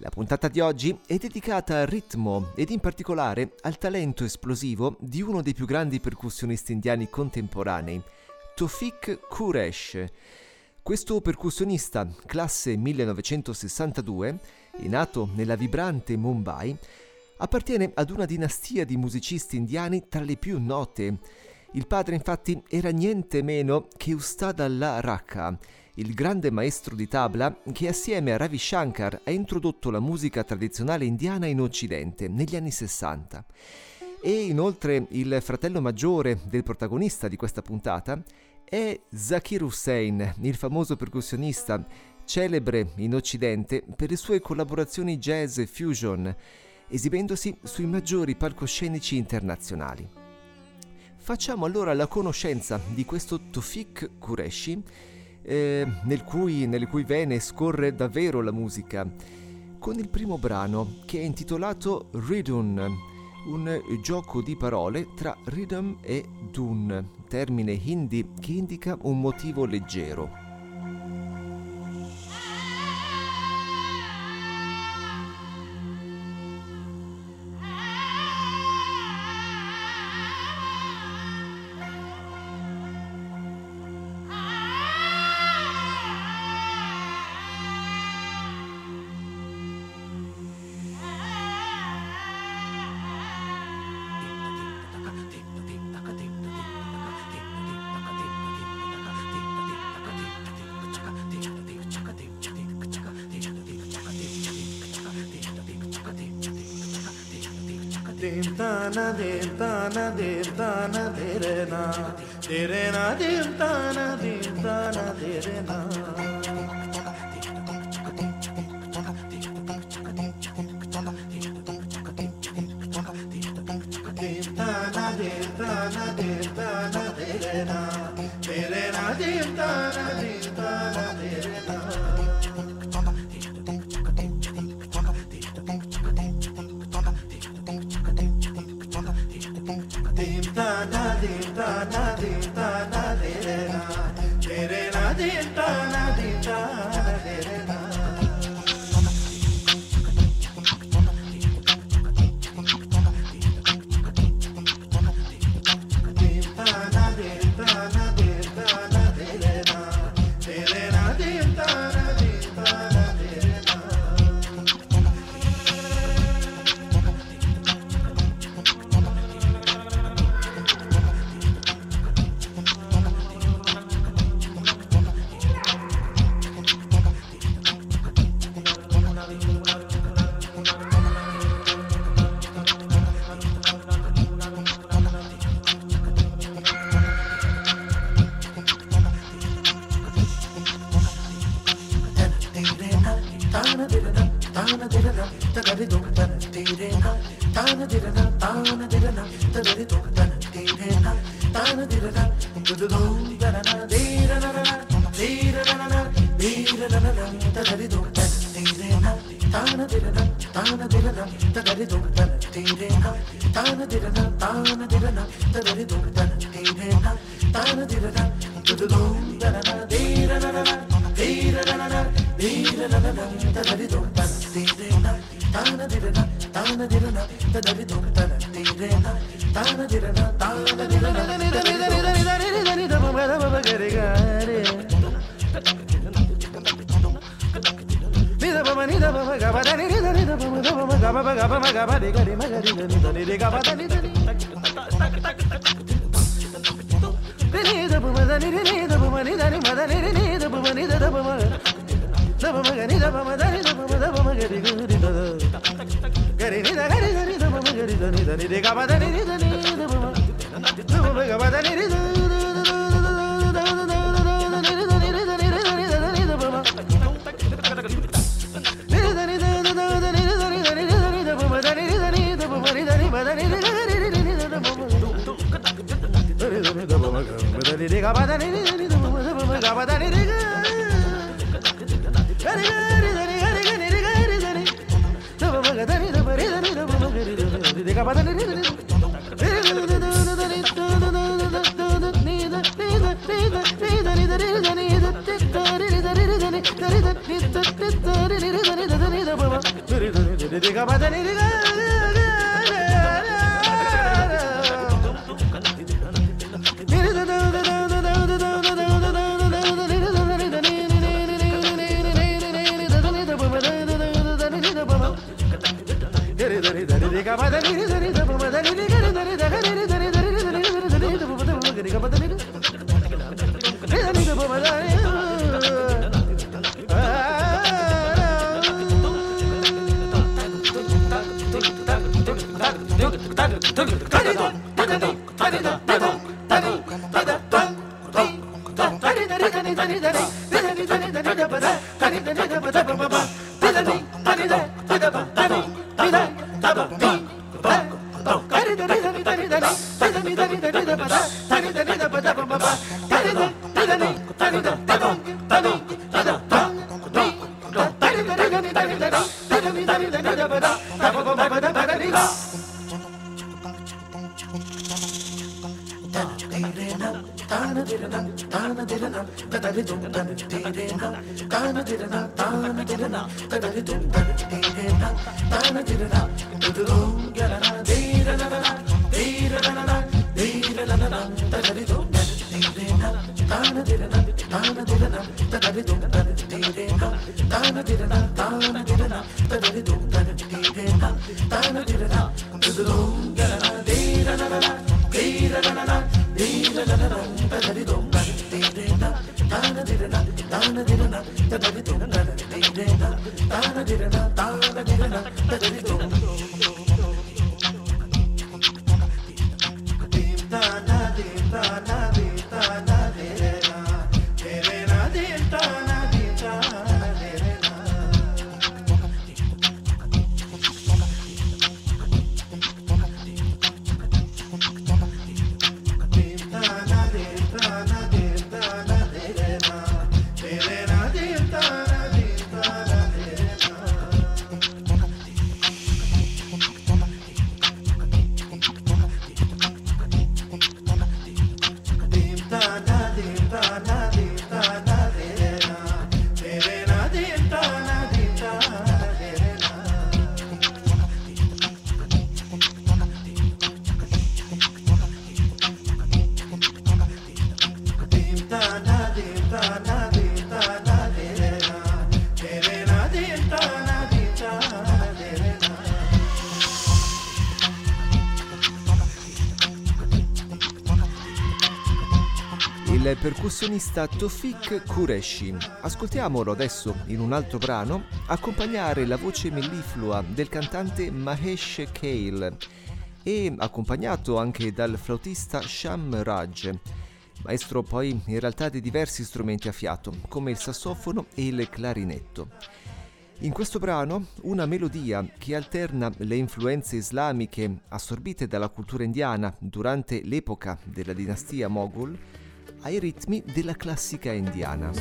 La puntata di oggi è dedicata al ritmo ed in particolare al talento esplosivo di uno dei più grandi percussionisti indiani contemporanei, Tofik Quresh. Questo percussionista, classe 1962, e nato nella vibrante Mumbai, appartiene ad una dinastia di musicisti indiani tra le più note. Il padre infatti era niente meno che Ustada Allah Rakha, il grande maestro di tabla che assieme a Ravi Shankar ha introdotto la musica tradizionale indiana in Occidente negli anni 60. E inoltre il fratello maggiore del protagonista di questa puntata è Zakir Hussain, il famoso percussionista, celebre in Occidente per le sue collaborazioni jazz e fusion, esibendosi sui maggiori palcoscenici internazionali. Facciamo allora la conoscenza di questo Tofik Qureshi, eh, nel cui, nelle cui vene scorre davvero la musica, con il primo brano che è intitolato Ridun, un gioco di parole tra rhythm e dun, termine hindi che indica un motivo leggero. देव ताना देव ताना देव ताना तेरे ना तेरे ना देव ताना देव ताना तेरे ना da gravidão. Dere dere ドキド il percussionista Tofik Qureshi. Ascoltiamolo adesso in un altro brano accompagnare la voce melliflua del cantante Mahesh Kale e accompagnato anche dal flautista Sham Raj, maestro poi in realtà di diversi strumenti a fiato come il sassofono e il clarinetto. In questo brano una melodia che alterna le influenze islamiche assorbite dalla cultura indiana durante l'epoca della dinastia Moghul ai ritmi della classica indiana.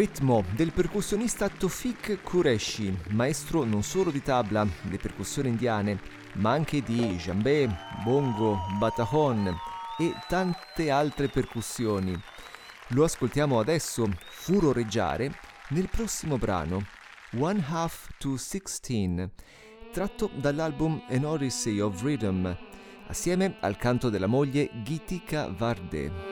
Ritmo del percussionista Tofik Qureshi, maestro non solo di tabla, le percussioni indiane, ma anche di djembe, bongo, batajon e tante altre percussioni. Lo ascoltiamo adesso furoreggiare nel prossimo brano, One Half to Sixteen, tratto dall'album An Odyssey of Rhythm, assieme al canto della moglie Gitika Varde.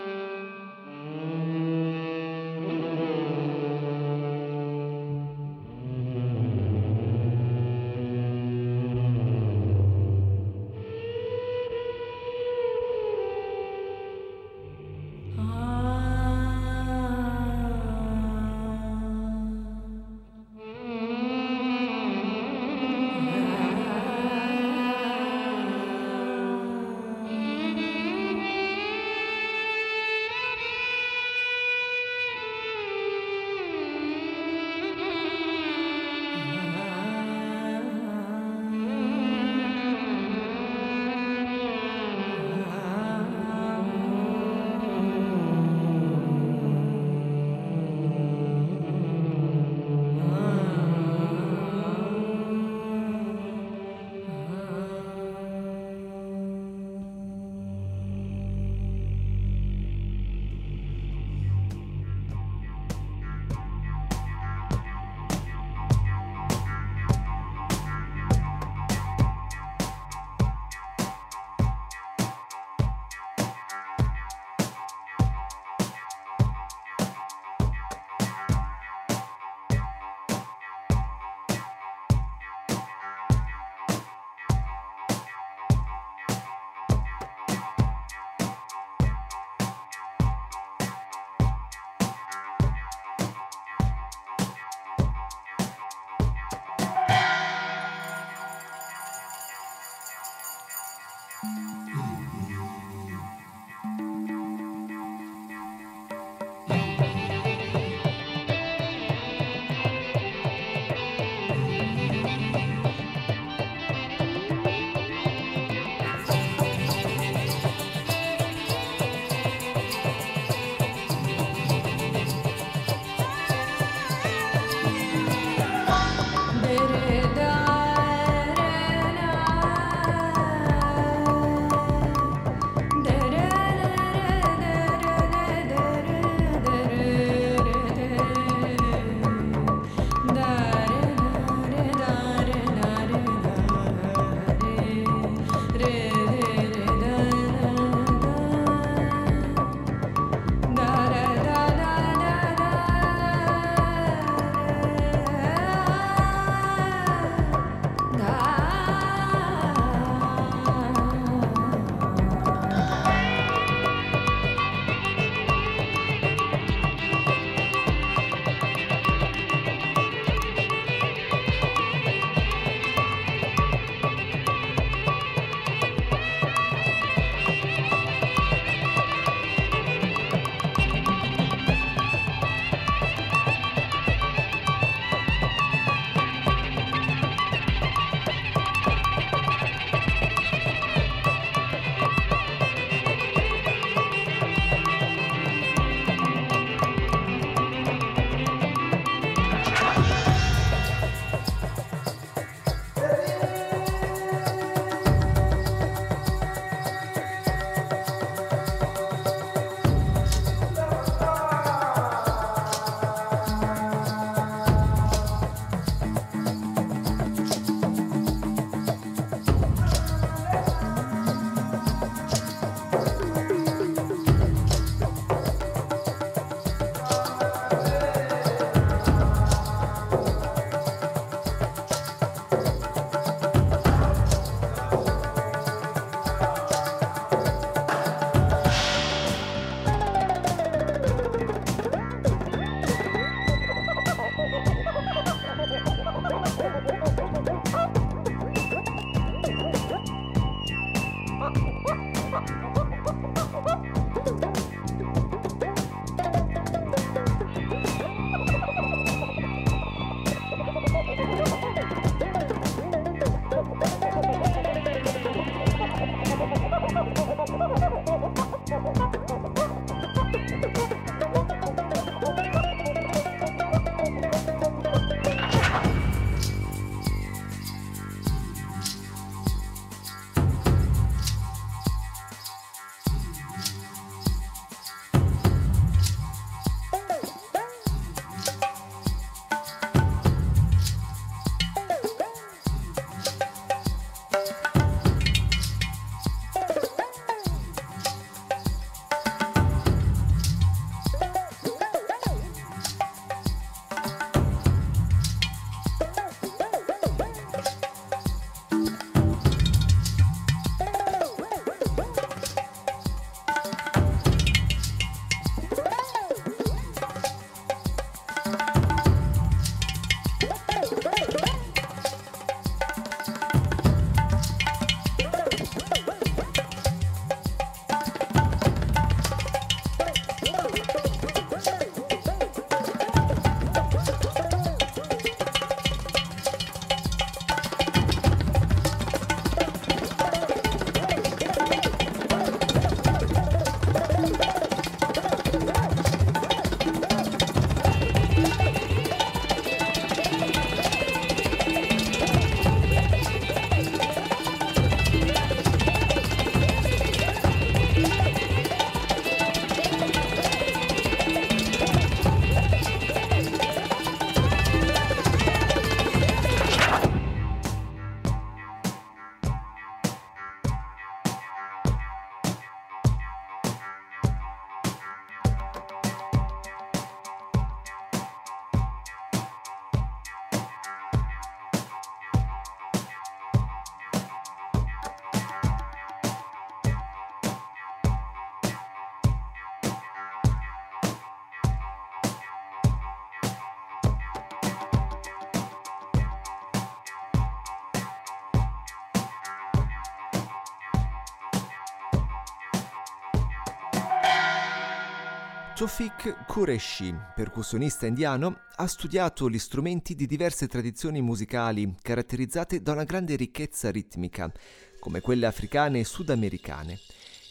Tofik Qureshi, percussionista indiano, ha studiato gli strumenti di diverse tradizioni musicali caratterizzate da una grande ricchezza ritmica, come quelle africane e sudamericane.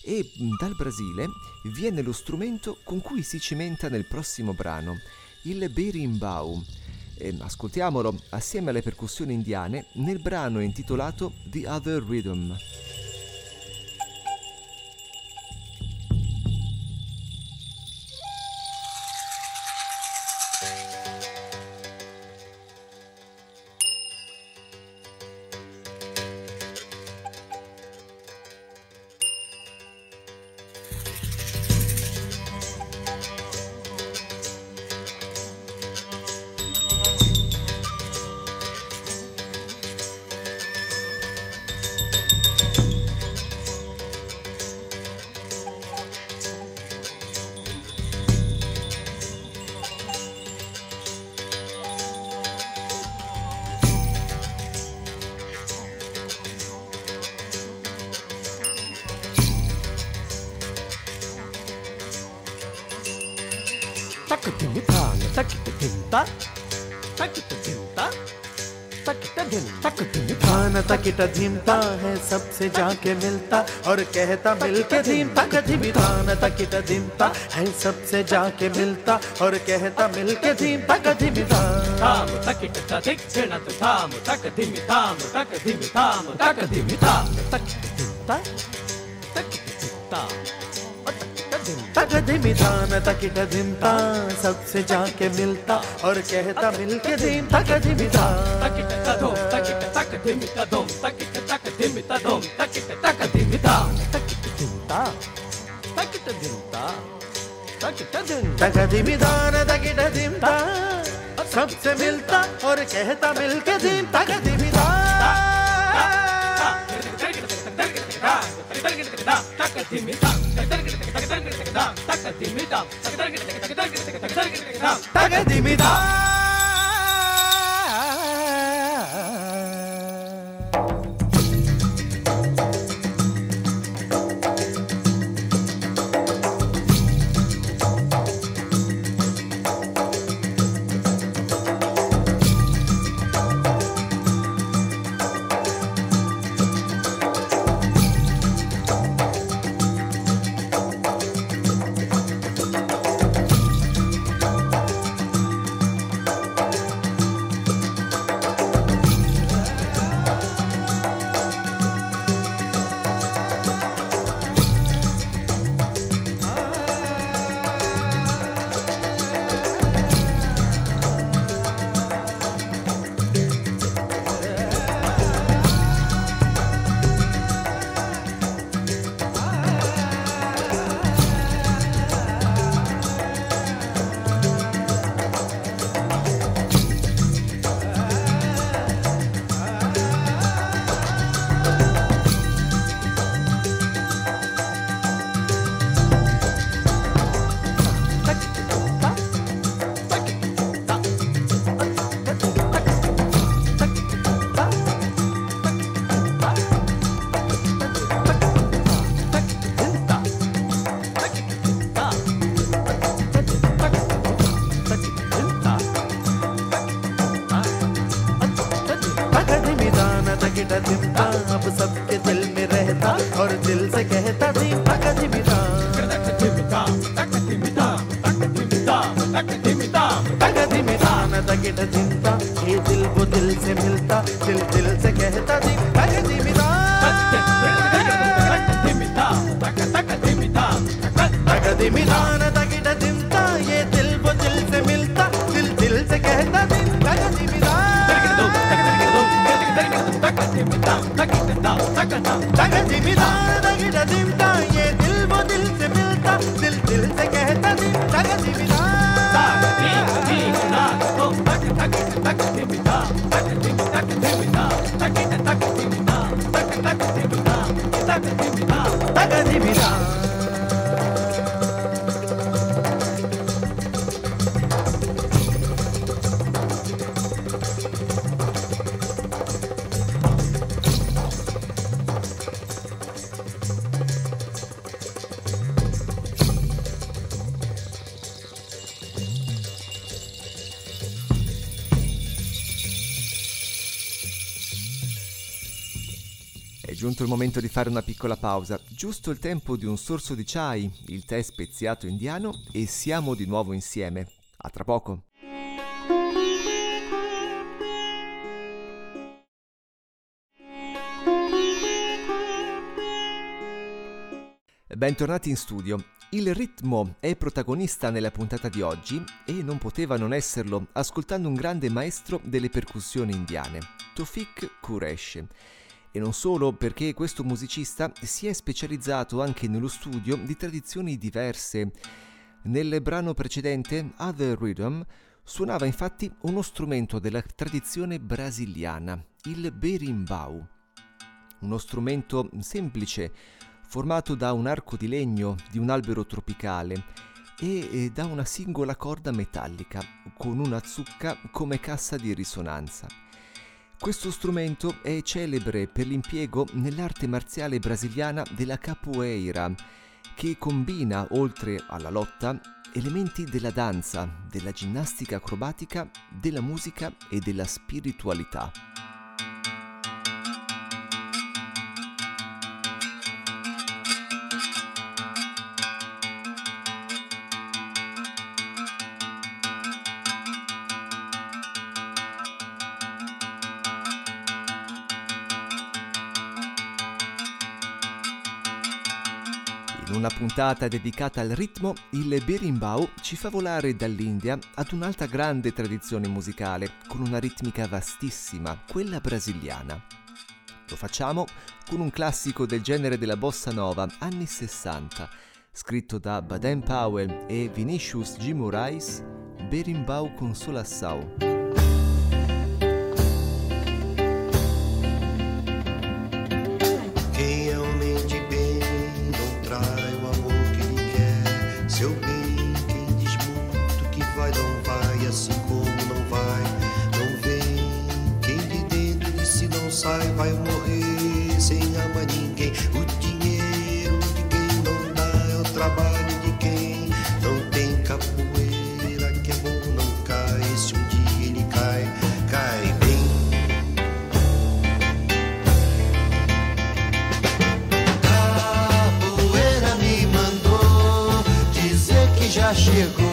E dal Brasile viene lo strumento con cui si cimenta nel prossimo brano, il berimbau. E ascoltiamolo assieme alle percussioni indiane nel brano intitolato The Other Rhythm. Ticket झीमता है सबसे जाके मिलता और कहता मिलके झीमता कठी विधान तकिट झीमता है सबसे जाके मिलता और कहता मिलके झीमता कठी विधान थाम तकिट तदिक छिणत थाम तक धीमि तो थाम तक धीमि थाम तक धीमि थाम तक झीमता तक झीमता तक धिमितान तकिट धिमता सबसे जाके मिलता और कहता मिलके धीम। तक धिमिता तकिट dimita dom, सबसे मिलता और कहता मिलके दिन तक दिमिता दिमिता दिमिता दिमिता दिमिता न ज़िंदा ये दिल वो दिल से मिलता दिल दिल से कहता जी हर जीविता दिमिदान तगिट दिमता ये दिल वो दिल से मिलता दिल दिल से कहता दिल तग दिमिदान तग दिमिदान तग दिमिदान momento di fare una piccola pausa, giusto il tempo di un sorso di chai, il tè speziato indiano e siamo di nuovo insieme. A tra poco. Bentornati in studio. Il ritmo è protagonista nella puntata di oggi e non poteva non esserlo ascoltando un grande maestro delle percussioni indiane, Tofik Quresh. E non solo perché questo musicista si è specializzato anche nello studio di tradizioni diverse. Nel brano precedente, Other Rhythm, suonava infatti uno strumento della tradizione brasiliana, il berimbau. Uno strumento semplice, formato da un arco di legno di un albero tropicale e da una singola corda metallica con una zucca come cassa di risonanza. Questo strumento è celebre per l'impiego nell'arte marziale brasiliana della capoeira, che combina, oltre alla lotta, elementi della danza, della ginnastica acrobatica, della musica e della spiritualità. Puntata dedicata al ritmo, il berimbau ci fa volare dall'India ad un'altra grande tradizione musicale, con una ritmica vastissima, quella brasiliana. Lo facciamo con un classico del genere della bossa nova, anni 60, scritto da Baden Powell e Vinicius G. Moraes, Berimbau Consolação. Já chegou,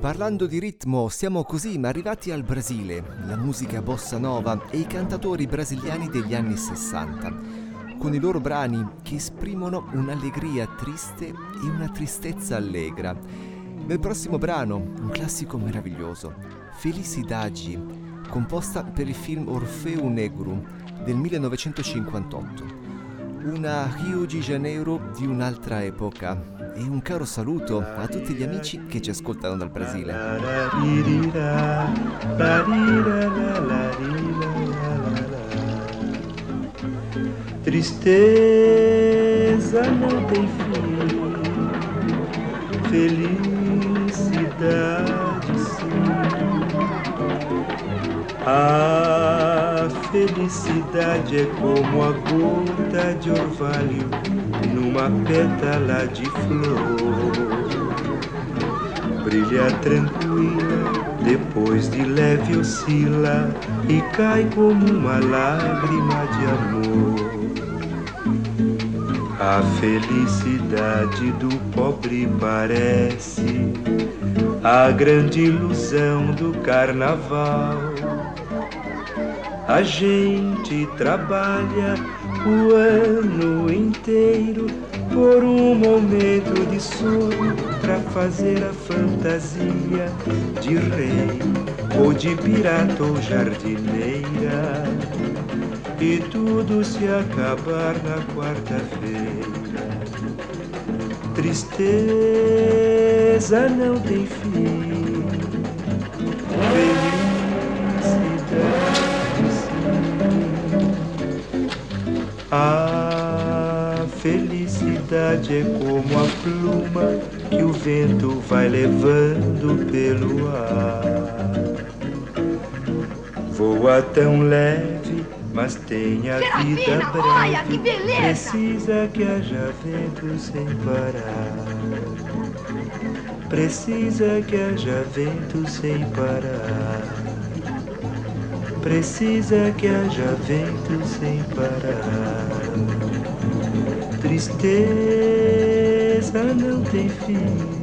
Parlando di ritmo, siamo così arrivati al Brasile, la musica bossa nova e i cantatori brasiliani degli anni 60, con i loro brani che esprimono un'allegria triste e una tristezza allegra. Nel prossimo brano, un classico meraviglioso, Felicidade, composta per il film Orfeu Negro del 1958 una Rio de Janeiro di un'altra epoca e un caro saluto a tutti gli amici che ci ascoltano dal Brasile. Tristeza não tem fim, felicidade sim. A felicidade é como a gota de orvalho numa pétala de flor. Brilha tranquila, depois de leve oscila e cai como uma lágrima de amor. A felicidade do pobre parece a grande ilusão do carnaval. A gente trabalha o ano inteiro por um momento de sono para fazer a fantasia de rei ou de pirata ou jardineira. E tudo se acabar na quarta-feira. Tristeza não tem fim. A felicidade é como a pluma que o vento vai levando pelo ar. Voa tão leve, mas tem a vida breve. Precisa que haja vento sem parar. Precisa que haja vento sem parar. Precisa que haja vento sem parar. Tristeza não tem fim.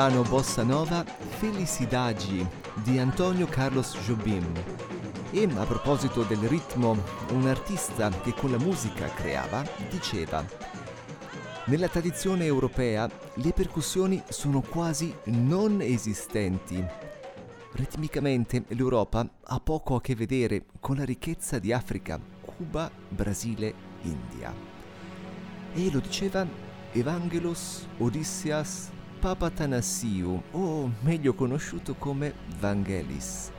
Brano Bossa Nova Felicidade di Antonio Carlos Jobim. E a proposito del ritmo, un artista che con la musica creava diceva Nella tradizione europea le percussioni sono quasi non esistenti. Ritmicamente l'Europa ha poco a che vedere con la ricchezza di Africa, Cuba, Brasile, India. E lo diceva Evangelos Odysseas Papatanasiu, o meglio conosciuto come Vangelis.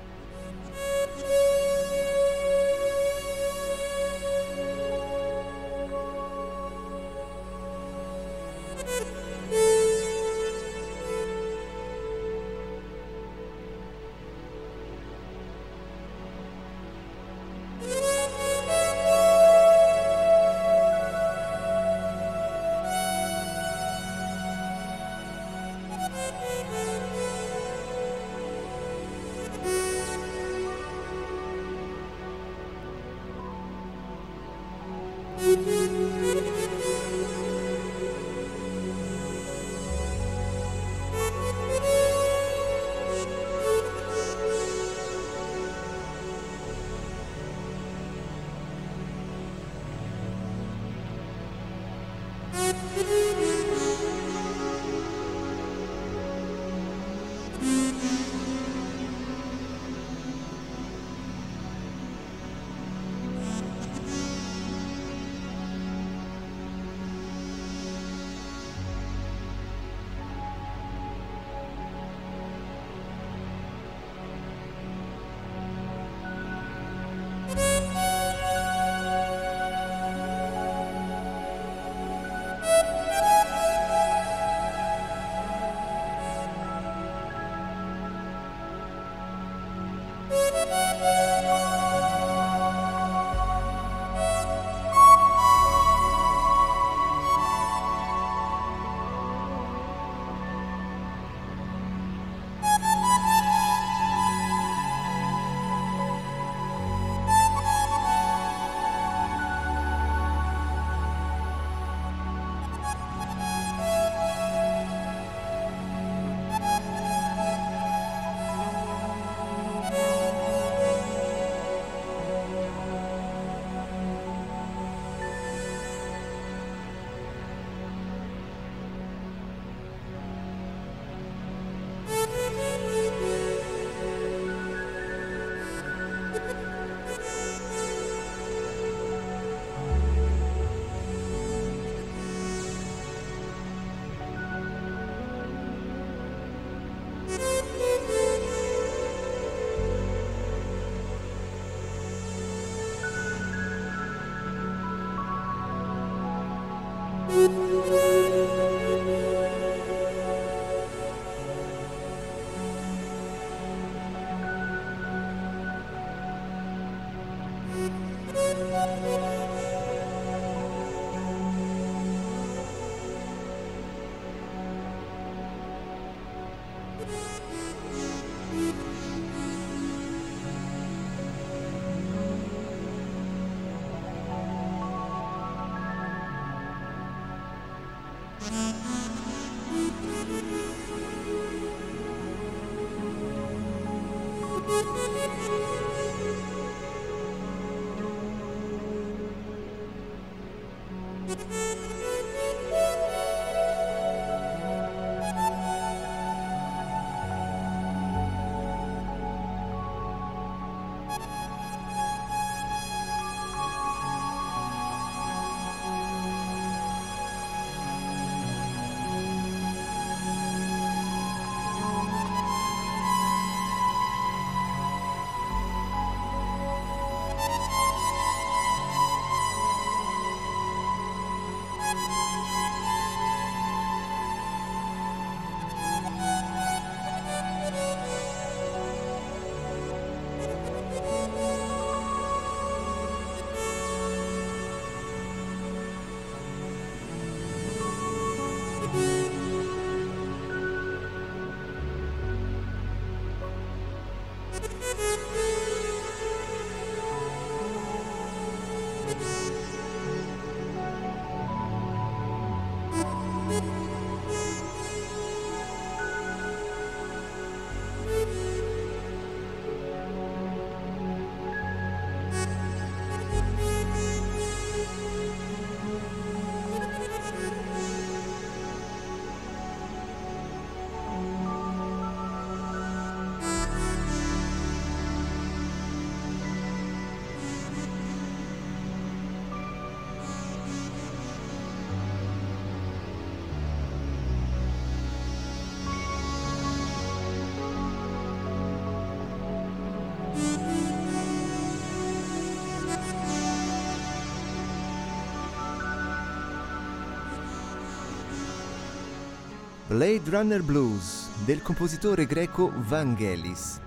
Blade Runner Blues del compositore greco Vangelis.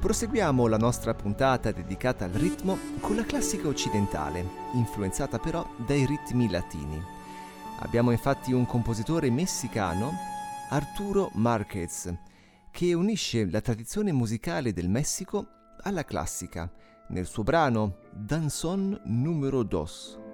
Proseguiamo la nostra puntata dedicata al ritmo con la classica occidentale, influenzata però dai ritmi latini. Abbiamo infatti un compositore messicano, Arturo Márquez, che unisce la tradizione musicale del Messico alla classica nel suo brano Danzón numero 2.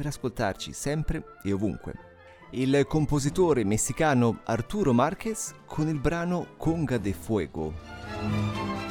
per ascoltarci sempre e ovunque. Il compositore messicano Arturo Marquez con il brano Conga de Fuego.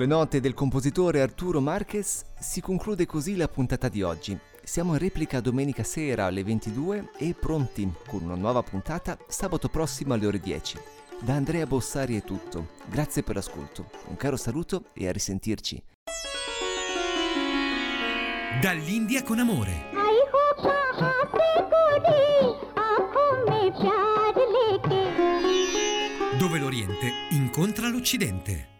Sulle note del compositore Arturo Marques si conclude così la puntata di oggi. Siamo in replica domenica sera alle 22 e pronti con una nuova puntata sabato prossimo alle ore 10. Da Andrea Bossari è tutto, grazie per l'ascolto, un caro saluto e a risentirci. Dall'India con amore. Dove l'Oriente incontra l'Occidente.